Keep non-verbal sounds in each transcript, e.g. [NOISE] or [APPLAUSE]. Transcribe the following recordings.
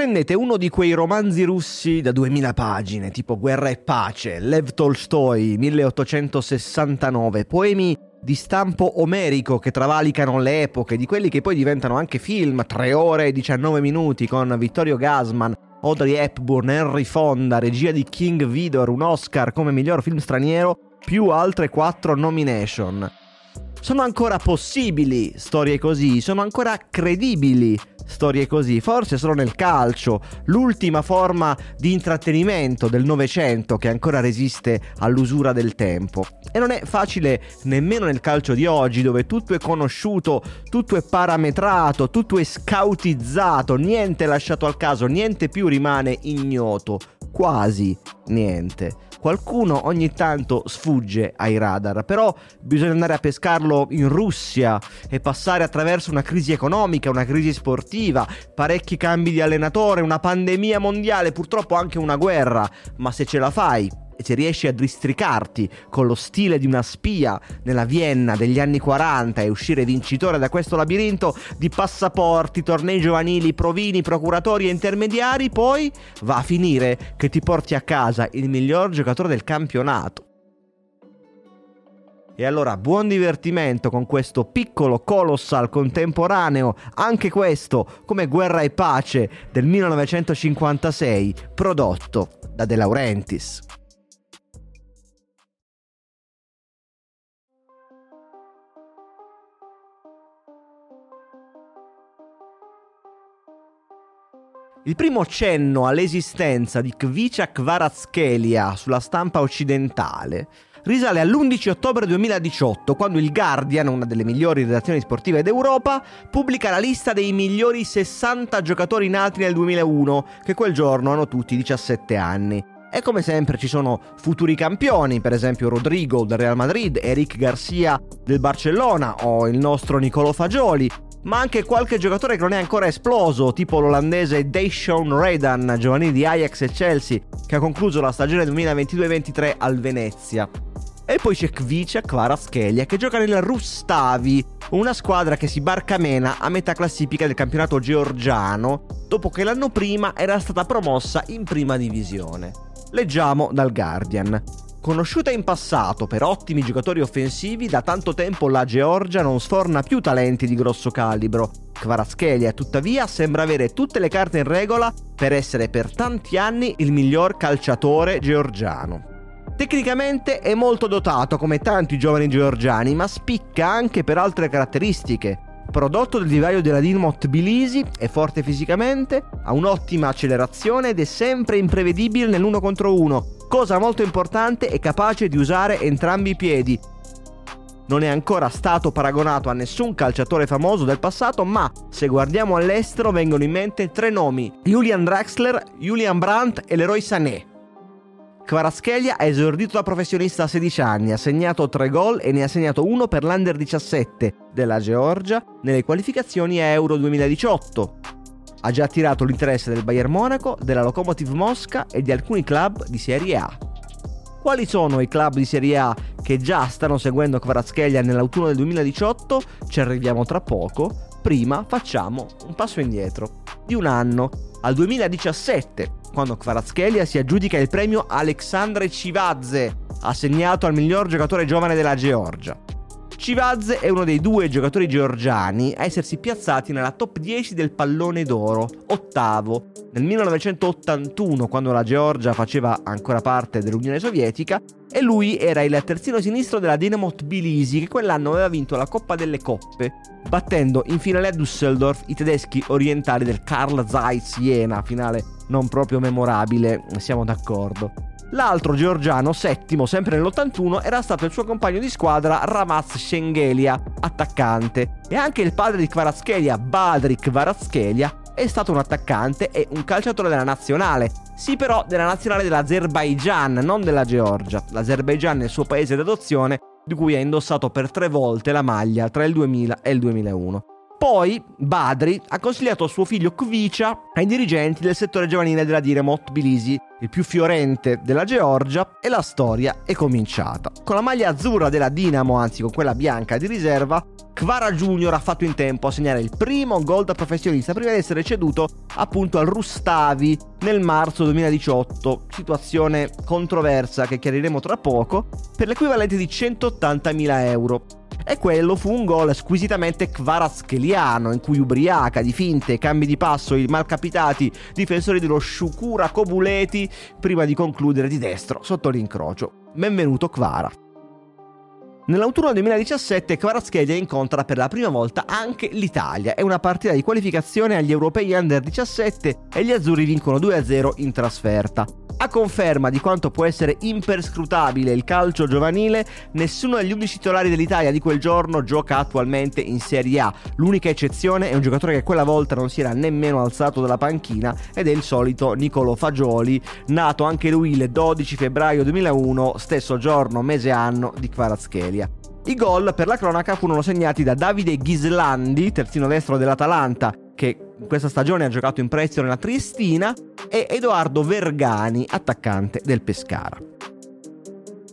Prendete uno di quei romanzi russi da 2000 pagine, tipo Guerra e Pace, Lev Tolstoi, 1869, poemi di stampo omerico che travalicano le epoche, di quelli che poi diventano anche film, 3 ore e 19 minuti con Vittorio Gasman, Audrey Hepburn, Henry Fonda, regia di King Vidor, un Oscar come miglior film straniero, più altre 4 nomination. Sono ancora possibili storie così, sono ancora credibili storie così, forse solo nel calcio, l'ultima forma di intrattenimento del Novecento che ancora resiste all'usura del tempo. E non è facile nemmeno nel calcio di oggi dove tutto è conosciuto, tutto è parametrato, tutto è scautizzato, niente è lasciato al caso, niente più rimane ignoto, quasi niente. Qualcuno ogni tanto sfugge ai radar, però bisogna andare a pescarlo in Russia e passare attraverso una crisi economica, una crisi sportiva, parecchi cambi di allenatore, una pandemia mondiale, purtroppo anche una guerra, ma se ce la fai se riesci a districarti con lo stile di una spia nella Vienna degli anni 40 e uscire vincitore da questo labirinto di passaporti, tornei giovanili, provini, procuratori e intermediari, poi va a finire che ti porti a casa il miglior giocatore del campionato. E allora buon divertimento con questo piccolo colossal contemporaneo, anche questo come Guerra e Pace del 1956, prodotto da De Laurentiis. Il primo cenno all'esistenza di Kvicia Kvaratskhelia sulla stampa occidentale risale all'11 ottobre 2018, quando il Guardian, una delle migliori redazioni sportive d'Europa, pubblica la lista dei migliori 60 giocatori nati nel 2001, che quel giorno hanno tutti 17 anni. E come sempre ci sono futuri campioni, per esempio Rodrigo del Real Madrid, Eric Garcia del Barcellona o il nostro Nicolo Fagioli, ma anche qualche giocatore che non è ancora esploso, tipo l'olandese Deshaun Redan, giovanile di Ajax e Chelsea, che ha concluso la stagione 2022-23 al Venezia. E poi c'è Kvicia Kvaratskhelia che gioca nel Rustavi, una squadra che si barcamena a metà classifica del campionato georgiano, dopo che l'anno prima era stata promossa in prima divisione. Leggiamo dal Guardian. Conosciuta in passato per ottimi giocatori offensivi, da tanto tempo la Georgia non sforna più talenti di grosso calibro. Kvaratskhelia, tuttavia, sembra avere tutte le carte in regola per essere per tanti anni il miglior calciatore georgiano. Tecnicamente è molto dotato come tanti giovani georgiani, ma spicca anche per altre caratteristiche. Prodotto del vivaio della Dinamo Tbilisi, è forte fisicamente, ha un'ottima accelerazione ed è sempre imprevedibile nell'uno contro uno, cosa molto importante, è capace di usare entrambi i piedi. Non è ancora stato paragonato a nessun calciatore famoso del passato, ma se guardiamo all'estero vengono in mente tre nomi: Julian Draxler, Julian Brandt e Leroy Sané. Kvaratskhelia ha esordito da professionista a 16 anni, ha segnato 3 gol e ne ha segnato uno per l'Under 17 della Georgia nelle qualificazioni a Euro 2018 ha già attirato l'interesse del Bayern Monaco, della Lokomotiv Mosca e di alcuni club di Serie A. Quali sono i club di Serie A che già stanno seguendo Kvaratskhelia nell'autunno del 2018? Ci arriviamo tra poco. Prima facciamo un passo indietro di un anno al 2017, quando Kvaratskhelia si aggiudica il premio Alexandre Civazze, assegnato al miglior giocatore giovane della Georgia. Civaz è uno dei due giocatori georgiani a essersi piazzati nella top 10 del pallone d'oro, ottavo, nel 1981 quando la Georgia faceva ancora parte dell'Unione Sovietica e lui era il terzino sinistro della Dinamo Tbilisi che quell'anno aveva vinto la Coppa delle Coppe, battendo in finale a Düsseldorf i tedeschi orientali del Karl Zeiss Jena, finale non proprio memorabile, siamo d'accordo. L'altro georgiano, settimo, sempre nell'81, era stato il suo compagno di squadra Ramaz Shengelia, attaccante. E anche il padre di Kvaratskhelia, Badrik Kvaratskhelia, è stato un attaccante e un calciatore della nazionale. Sì, però della nazionale dell'Azerbaijan, non della Georgia. L'Azerbaijan è il suo paese d'adozione, di cui ha indossato per tre volte la maglia tra il 2000 e il 2001. Poi Badri ha consigliato suo figlio Kvicia ai dirigenti del settore giovanile della Dinamo Tbilisi, il più fiorente della Georgia, e la storia è cominciata. Con la maglia azzurra della Dinamo, anzi con quella bianca di riserva, Kvara Junior ha fatto in tempo a segnare il primo gol da professionista prima di essere ceduto appunto al Rustavi nel marzo 2018, situazione controversa che chiariremo tra poco, per l'equivalente di 180.000 euro. E quello fu un gol squisitamente kvaratskeliano, in cui ubriaca di finte cambi di passo i malcapitati difensori dello Shukura Kobuleti prima di concludere di destro sotto l'incrocio. Benvenuto Kvara. Nell'autunno 2017 Kvaratskhelia incontra per la prima volta anche l'Italia. È una partita di qualificazione agli europei under 17 e gli azzurri vincono 2-0 in trasferta. A conferma di quanto può essere imperscrutabile il calcio giovanile, nessuno degli 11 titolari dell'Italia di quel giorno gioca attualmente in Serie A. L'unica eccezione è un giocatore che quella volta non si era nemmeno alzato dalla panchina ed è il solito Nicolo Fagioli, nato anche lui il 12 febbraio 2001, stesso giorno, mese e anno di Kvaratskhelia. I gol per la cronaca furono segnati da Davide Ghislandi, terzino destro dell'Atalanta, che in questa stagione ha giocato in prestito nella Triestina, e Edoardo Vergani, attaccante del Pescara.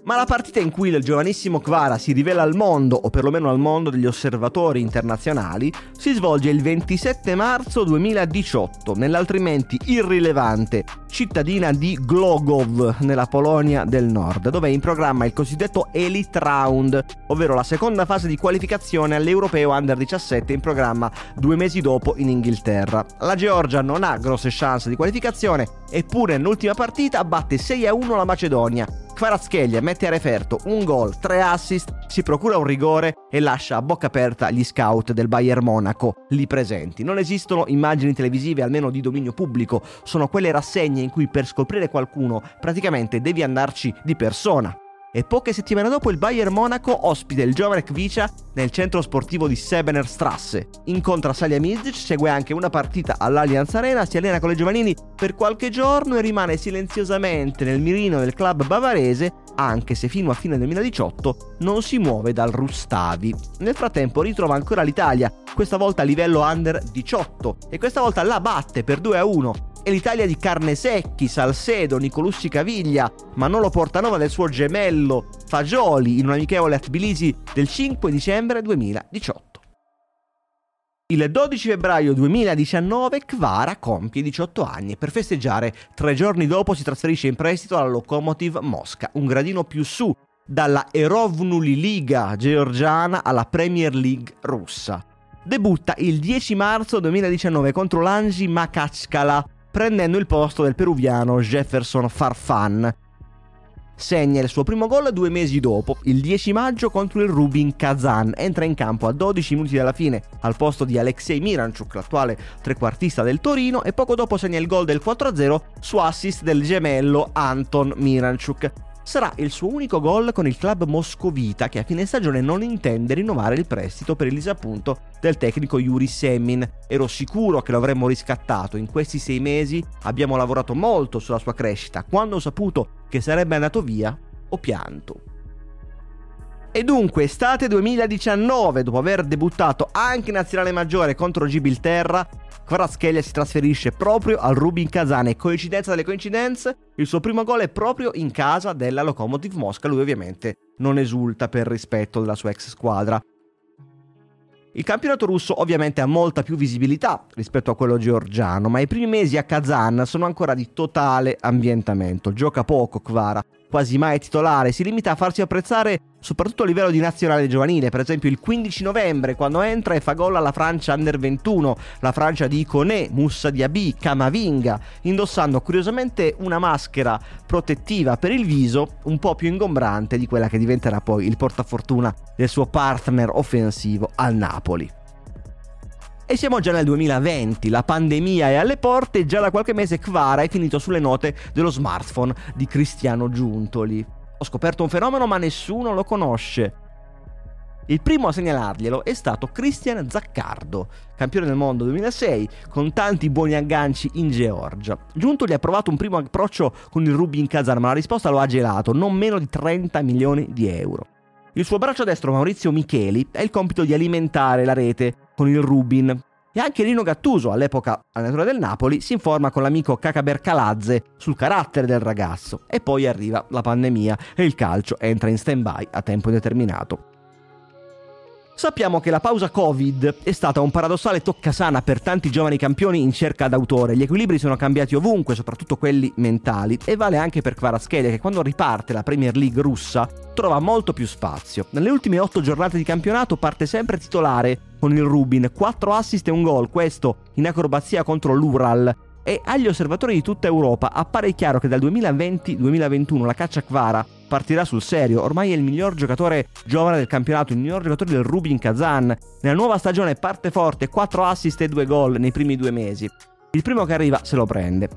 Ma la partita in cui il giovanissimo Kvara si rivela al mondo, o perlomeno al mondo degli osservatori internazionali, si svolge il 27 marzo 2018 nell'altrimenti irrilevante cittadina di Glogov, nella Polonia del Nord, dove è in programma il cosiddetto Elite Round, ovvero la seconda fase di qualificazione all'Europeo Under 17 in programma due mesi dopo in Inghilterra. La Georgia non ha grosse chance di qualificazione, eppure nell'ultima partita batte 6-1 la Macedonia Kvaratskhelia mette a referto un gol, tre assist, si procura un rigore e lascia a bocca aperta gli scout del Bayern Monaco. Lì presenti. Non esistono immagini televisive almeno di dominio pubblico, sono quelle rassegne in cui per scoprire qualcuno praticamente devi andarci di persona e poche settimane dopo il Bayern Monaco ospita il giovane Kvicia nel centro sportivo di Sebener Strasse. Incontra Salia Mizic, segue anche una partita all'Allianz Arena, si allena con le giovanili per qualche giorno e rimane silenziosamente nel mirino del club bavarese anche se fino a fine 2018 non si muove dal Rustavi. Nel frattempo ritrova ancora l'Italia, questa volta a livello under 18 e questa volta la batte per 2 a 1 e l'Italia di Carnesecchi, Salcedo, Nicolussi Caviglia, ma non lo porta nova del suo gemello Fagioli in un amichevole a Tbilisi del 5 dicembre 2018. Il 12 febbraio 2019 Kvara compie 18 anni e per festeggiare tre giorni dopo si trasferisce in prestito alla Lokomotiv Mosca, un gradino più su, dalla Erovnuli Liga georgiana alla Premier League russa. Debutta il 10 marzo 2019 contro l'Anji Makachkala, prendendo il posto del peruviano Jefferson Farfan. Segna il suo primo gol due mesi dopo, il 10 maggio contro il Rubin Kazan. Entra in campo a 12 minuti dalla fine al posto di Alexei Miranchuk, l'attuale trequartista del Torino, e poco dopo segna il gol del 4-0 su assist del gemello Anton Miranchuk sarà il suo unico gol con il club moscovita che a fine stagione non intende rinnovare il prestito per il disappunto del tecnico Yuri Semin. Ero sicuro che lo avremmo riscattato, in questi sei mesi abbiamo lavorato molto sulla sua crescita, quando ho saputo che sarebbe andato via ho pianto. E dunque, estate 2019, dopo aver debuttato anche in nazionale maggiore contro Gibilterra, Kvaratskhelia si trasferisce proprio al Rubin Kazan e coincidenza delle coincidenze, il suo primo gol è proprio in casa della Lokomotiv Mosca, lui ovviamente non esulta per rispetto della sua ex squadra. Il campionato russo ovviamente ha molta più visibilità rispetto a quello georgiano, ma i primi mesi a Kazan sono ancora di totale ambientamento. Gioca poco Kvara, quasi mai titolare, si limita a farsi apprezzare soprattutto a livello di nazionale giovanile, per esempio il 15 novembre quando entra e fa gol alla Francia Under 21, la Francia di Iconé, Moussa Diaby, Camavinga, indossando curiosamente una maschera protettiva per il viso un po' più ingombrante di quella che diventerà poi il portafortuna del suo partner offensivo al Napoli. E siamo già nel 2020, la pandemia è alle porte e già da qualche mese Kvara è finito sulle note dello smartphone di Cristiano Giuntoli. Ho scoperto un fenomeno ma nessuno lo conosce. Il primo a segnalarglielo è stato Christian Zaccardo, campione del mondo 2006, con tanti buoni agganci in Georgia. Giuntoli ha provato un primo approccio con il Rubin Kazan, ma la risposta lo ha gelato, non meno di 30 milioni di euro. Il suo braccio destro Maurizio Micheli ha il compito di alimentare la rete con il Rubin. E anche Rino Gattuso, all'epoca allenatore del Napoli, si informa con l'amico Caca Bercalazze sul carattere del ragazzo. E poi arriva la pandemia e il calcio entra in stand-by a tempo indeterminato. Sappiamo che la pausa Covid è stata un paradossale toccasana per tanti giovani campioni in cerca d'autore. Gli equilibri sono cambiati ovunque, soprattutto quelli mentali, e vale anche per Kvaratskhelia che quando riparte la Premier League russa trova molto più spazio. Nelle ultime otto giornate di campionato parte sempre titolare con il Rubin, 4 assist e un gol, questo in acrobazia contro l'Ural. E agli osservatori di tutta Europa appare chiaro che dal 2020-2021 la caccia Kvara partirà sul serio. Ormai è il miglior giocatore giovane del campionato, il miglior giocatore del Rubin Kazan. Nella nuova stagione parte forte, 4 assist e 2 gol nei primi due mesi. Il primo che arriva se lo prende.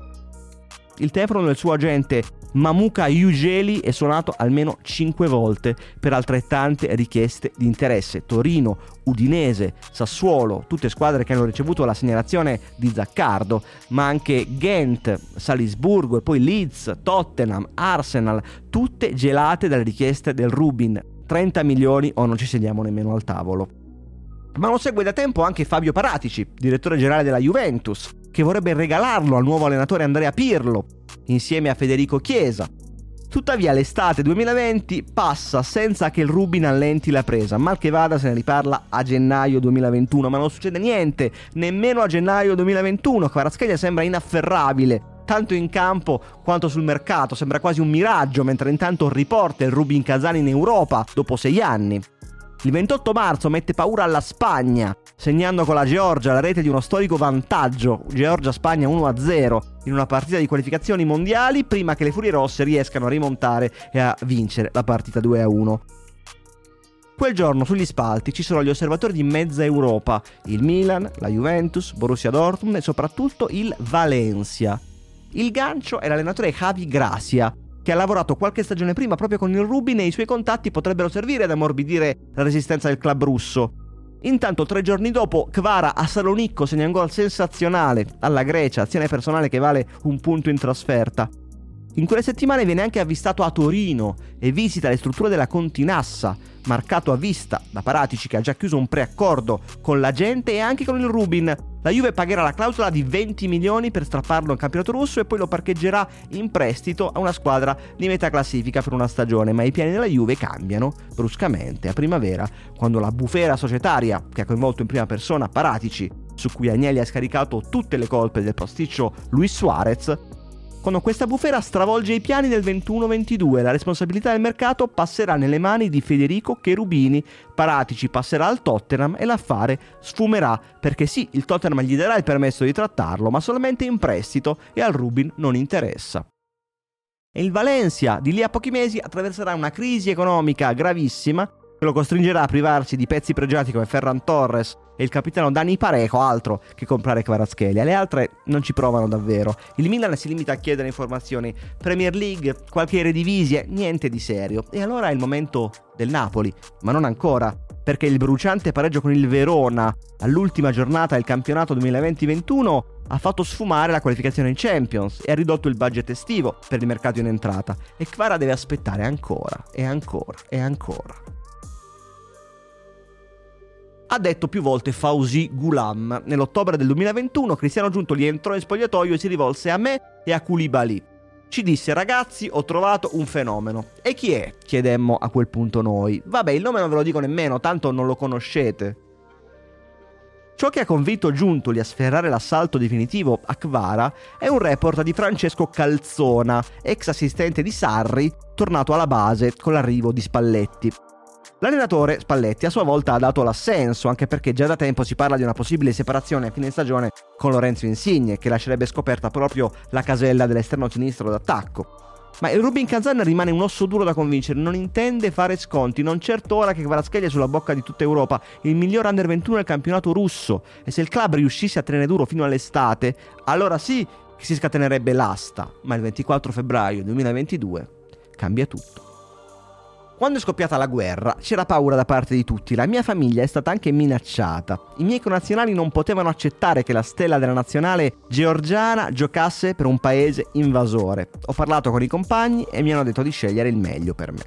Il telefono del suo agente Mamuka Ugeli è suonato almeno 5 volte per altrettante richieste di interesse. Torino, Udinese, Sassuolo, tutte squadre che hanno ricevuto la segnalazione di Zaccardo, ma anche Ghent, Salisburgo e poi Leeds, Tottenham, Arsenal, tutte gelate dalle richieste del Rubin. 30 milioni o non ci sediamo nemmeno al tavolo. Ma lo segue da tempo anche Fabio Paratici, direttore generale della Juventus, che vorrebbe regalarlo al nuovo allenatore Andrea Pirlo, insieme a Federico Chiesa. Tuttavia l'estate 2020 passa senza che il Rubin allenti la presa, mal che vada se ne riparla a gennaio 2021, ma non succede niente, nemmeno a gennaio 2021, Kvaratskhelia sembra inafferrabile, tanto in campo quanto sul mercato, sembra quasi un miraggio, mentre intanto riporta il Rubin Kazan in Europa dopo sei anni. Il 28 marzo mette paura alla Spagna, segnando con la Georgia la rete di uno storico vantaggio, Georgia-Spagna 1-0, in una partita di qualificazioni mondiali prima che le Furie Rosse riescano a rimontare e a vincere la partita 2-1. Quel giorno sugli spalti ci sono gli osservatori di mezza Europa, il Milan, la Juventus, Borussia Dortmund e soprattutto il Valencia. Il gancio è l'allenatore Javi Gracia, che ha lavorato qualche stagione prima proprio con il Rubin e i suoi contatti potrebbero servire ad ammorbidire la resistenza del club russo. Intanto tre giorni dopo Kvara a Salonicco segna un gol sensazionale alla Grecia, azione personale che vale un punto in trasferta. In quelle settimane viene anche avvistato a Torino e visita le strutture della Continassa, marcato a vista da Paratici che ha già chiuso un preaccordo con la gente e anche con il Rubin. La Juve pagherà la clausola di 20 milioni per strapparlo al campionato russo e poi lo parcheggerà in prestito a una squadra di metà classifica per una stagione, ma i piani della Juve cambiano bruscamente a primavera quando la bufera societaria che ha coinvolto in prima persona Paratici, su cui Agnelli ha scaricato tutte le colpe del pasticcio Luis Suarez, quando questa bufera stravolge i piani del 21-22, la responsabilità del mercato passerà nelle mani di Federico Cherubini, Paratici passerà al Tottenham e l'affare sfumerà perché sì, il Tottenham gli darà il permesso di trattarlo, ma solamente in prestito e al Rubin non interessa. E il Valencia di lì a pochi mesi attraverserà una crisi economica gravissima che lo costringerà a privarsi di pezzi pregiati come Ferran Torres e il capitano Dani Parejo, altro che comprare Kvaratskhelia. Le altre non ci provano davvero. Il Milan si limita a chiedere informazioni. Premier League, qualche eredivisie, niente di serio. E allora è il momento del Napoli, ma non ancora, perché il bruciante pareggio con il Verona all'ultima giornata del campionato 2020-21 ha fatto sfumare la qualificazione in Champions e ha ridotto il budget estivo per il mercato in entrata e Kvara deve aspettare ancora e ancora e ancora ha detto più volte Fauzi Gulam. Nell'ottobre del 2021 Cristiano Giuntoli entrò in spogliatoio e si rivolse a me e a Koulibaly. Ci disse ragazzi ho trovato un fenomeno. E chi è? chiedemmo a quel punto noi. Vabbè il nome non ve lo dico nemmeno, tanto non lo conoscete. Ciò che ha convinto Giuntoli a sferrare l'assalto definitivo a Kvara è un report di Francesco Calzona, ex assistente di Sarri, tornato alla base con l'arrivo di Spalletti. L'allenatore Spalletti a sua volta ha dato l'assenso, anche perché già da tempo si parla di una possibile separazione a fine stagione con Lorenzo Insigne, che lascerebbe scoperta proprio la casella dell'esterno sinistro d'attacco. Ma il Rubin Kazan rimane un osso duro da convincere, non intende fare sconti, non certo ora che Kvaratskhelia è sulla bocca di tutta Europa, il miglior under 21 del campionato russo, e se il club riuscisse a tenere duro fino all'estate, allora sì che si scatenerebbe l'asta, ma il 24 febbraio 2022 cambia tutto. Quando è scoppiata la guerra c'era paura da parte di tutti, la mia famiglia è stata anche minacciata. I miei connazionali non potevano accettare che la stella della nazionale georgiana giocasse per un paese invasore. Ho parlato con i compagni e mi hanno detto di scegliere il meglio per me.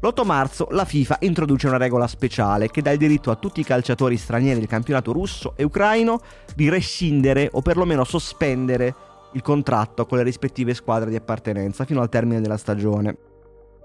L'8 marzo la FIFA introduce una regola speciale che dà il diritto a tutti i calciatori stranieri del campionato russo e ucraino di rescindere o perlomeno sospendere il contratto con le rispettive squadre di appartenenza fino al termine della stagione.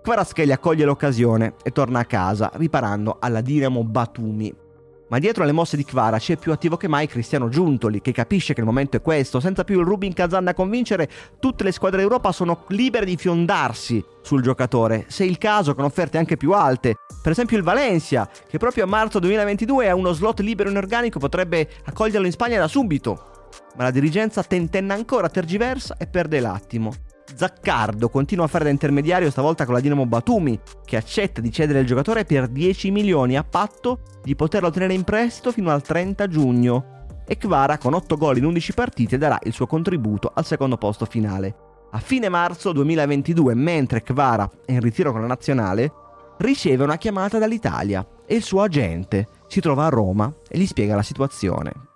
Kvaratskhelia coglie l'occasione e torna a casa, riparando alla Dinamo Batumi. Ma dietro alle mosse di Kvara c'è più attivo che mai Cristiano Giuntoli, che capisce che il momento è questo. Senza più il Rubin Kazan a convincere, tutte le squadre d'Europa sono libere di fiondarsi sul giocatore, se il caso con offerte anche più alte. Per esempio il Valencia, che proprio a marzo 2022 ha uno slot libero in organico, potrebbe accoglierlo in Spagna da subito. Ma la dirigenza tentenna ancora, tergiversa e perde l'attimo. Zaccardo continua a fare da intermediario stavolta con la Dinamo Batumi, che accetta di cedere il giocatore per 10 milioni a patto di poterlo tenere in prestito fino al 30 giugno. E Kvara, con 8 gol in 11 partite, darà il suo contributo al secondo posto finale. A fine marzo 2022, mentre Kvara è in ritiro con la nazionale, riceve una chiamata dall'Italia e il suo agente si trova a Roma e gli spiega la situazione.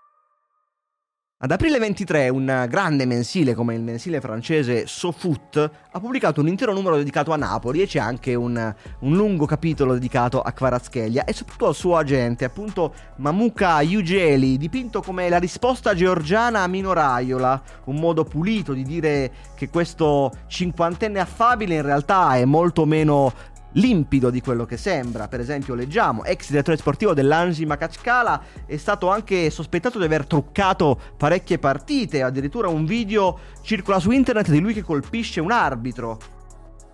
Ad aprile 23 un grande mensile come il mensile francese SoFoot ha pubblicato un intero numero dedicato a Napoli e c'è anche un, un lungo capitolo dedicato a Kvaratskhelia e soprattutto al suo agente, appunto Mamuka Ugeli, dipinto come la risposta georgiana a Mino Raiola, un modo pulito di dire che questo cinquantenne affabile in realtà è molto meno limpido di quello che sembra. Per esempio, leggiamo, ex direttore sportivo dell'Anji Makachkala è stato anche sospettato di aver truccato parecchie partite, addirittura un video circola su internet di lui che colpisce un arbitro.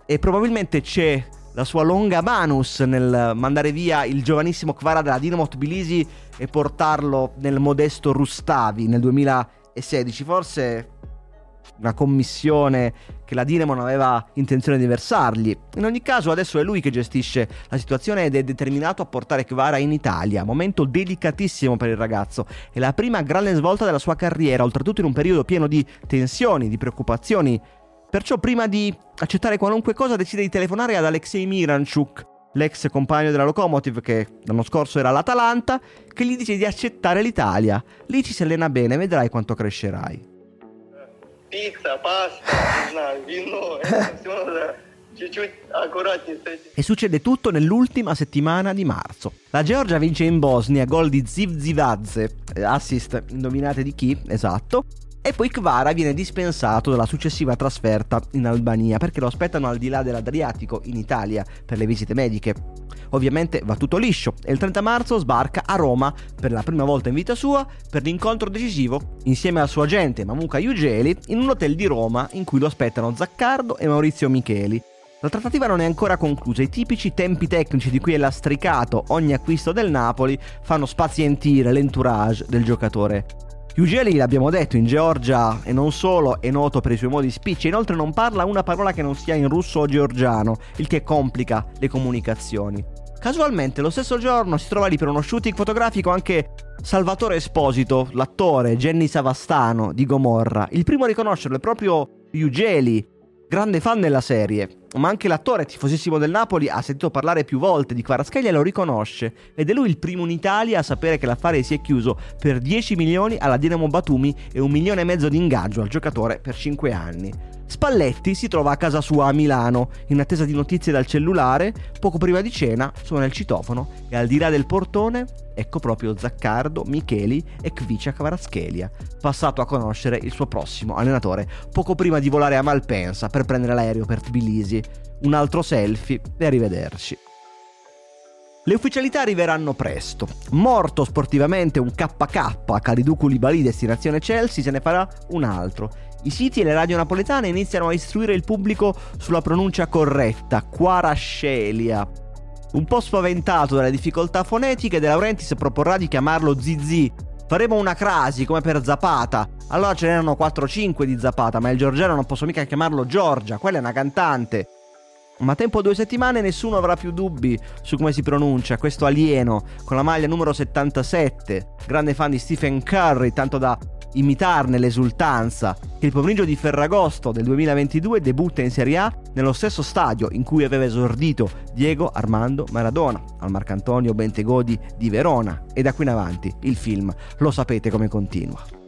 E probabilmente c'è la sua longa manus nel mandare via il giovanissimo Kvara della Dinamo Tbilisi e portarlo nel modesto Rustavi nel 2016. Forse una commissione che la Dinamo non aveva intenzione di versargli. In ogni caso adesso è lui che gestisce la situazione ed è determinato a portare Kvara in Italia, momento delicatissimo per il ragazzo. È la prima grande svolta della sua carriera, oltretutto in un periodo pieno di tensioni, di preoccupazioni. Perciò prima di accettare qualunque cosa decide di telefonare ad Alexei Miranchuk, l'ex compagno della Lokomotiv che l'anno scorso era l'Atalanta, che gli dice di accettare l'Italia. Lì ci si allena bene, vedrai quanto crescerai pizza, pasta, не знаю, вино, [LAUGHS] это все надо чуть-чуть аккуратнее с этим. E succede tutto nell'ultima settimana di marzo. La Georgia vince in Bosnia, gol di Zivzivadze, assist indovinate di chi, esatto, e poi Kvara viene dispensato dalla successiva trasferta in Albania perché lo aspettano al di là dell'Adriatico in Italia per le visite mediche. Ovviamente va tutto liscio e il 30 marzo sbarca a Roma per la prima volta in vita sua per l'incontro decisivo insieme al suo agente Mamuka Ugeli in un hotel di Roma in cui lo aspettano Zaccardo e Maurizio Micheli. La trattativa non è ancora conclusa, i tipici tempi tecnici di cui è lastricato ogni acquisto del Napoli fanno spazientire l'entourage del giocatore Ugeli, l'abbiamo detto, in Georgia e non solo è noto per i suoi modi spicci, inoltre non parla una parola che non sia in russo o georgiano, il che complica le comunicazioni. Casualmente, lo stesso giorno si trova lì per uno shooting fotografico anche Salvatore Esposito, l'attore Jenny Savastano di Gomorra. Il primo a riconoscerlo è proprio Ugeli, grande fan della serie, ma anche l'attore tifosissimo del Napoli ha sentito parlare più volte di Kvaratskhelia e lo riconosce ed è lui il primo in Italia a sapere che l'affare si è chiuso per 10 milioni alla Dinamo Batumi e un milione e mezzo di ingaggio al giocatore per 5 anni. Spalletti si trova a casa sua a Milano, in attesa di notizie dal cellulare, poco prima di cena suona il citofono e al di là del portone ecco proprio Zaccardo, Micheli e Kvicia Kvaratskhelia, passato a conoscere il suo prossimo allenatore poco prima di volare a Malpensa per prendere l'aereo per Tbilisi. Un altro selfie e arrivederci. Le ufficialità arriveranno presto. Morto sportivamente un KK, Kalidou Koulibaly destinazione Chelsea, se ne farà un altro. I siti e le radio napoletane iniziano a istruire il pubblico sulla pronuncia corretta, Quarascelia. Un po' spaventato dalle difficoltà fonetiche, De Laurentiis proporrà di chiamarlo Zizi. Faremo una crasi come per Zapata. Allora ce n'erano 4-5 di Zapata, ma il Giorgiano non posso mica chiamarlo Giorgia, quella è una cantante. Ma tempo due settimane nessuno avrà più dubbi su come si pronuncia questo alieno con la maglia numero 77, grande fan di Stephen Curry, tanto da imitarne l'esultanza, che il pomeriggio di Ferragosto del 2022 debutta in Serie A nello stesso stadio in cui aveva esordito Diego Armando Maradona, al Marcantonio Bentegodi di Verona. E da qui in avanti il film lo sapete come continua.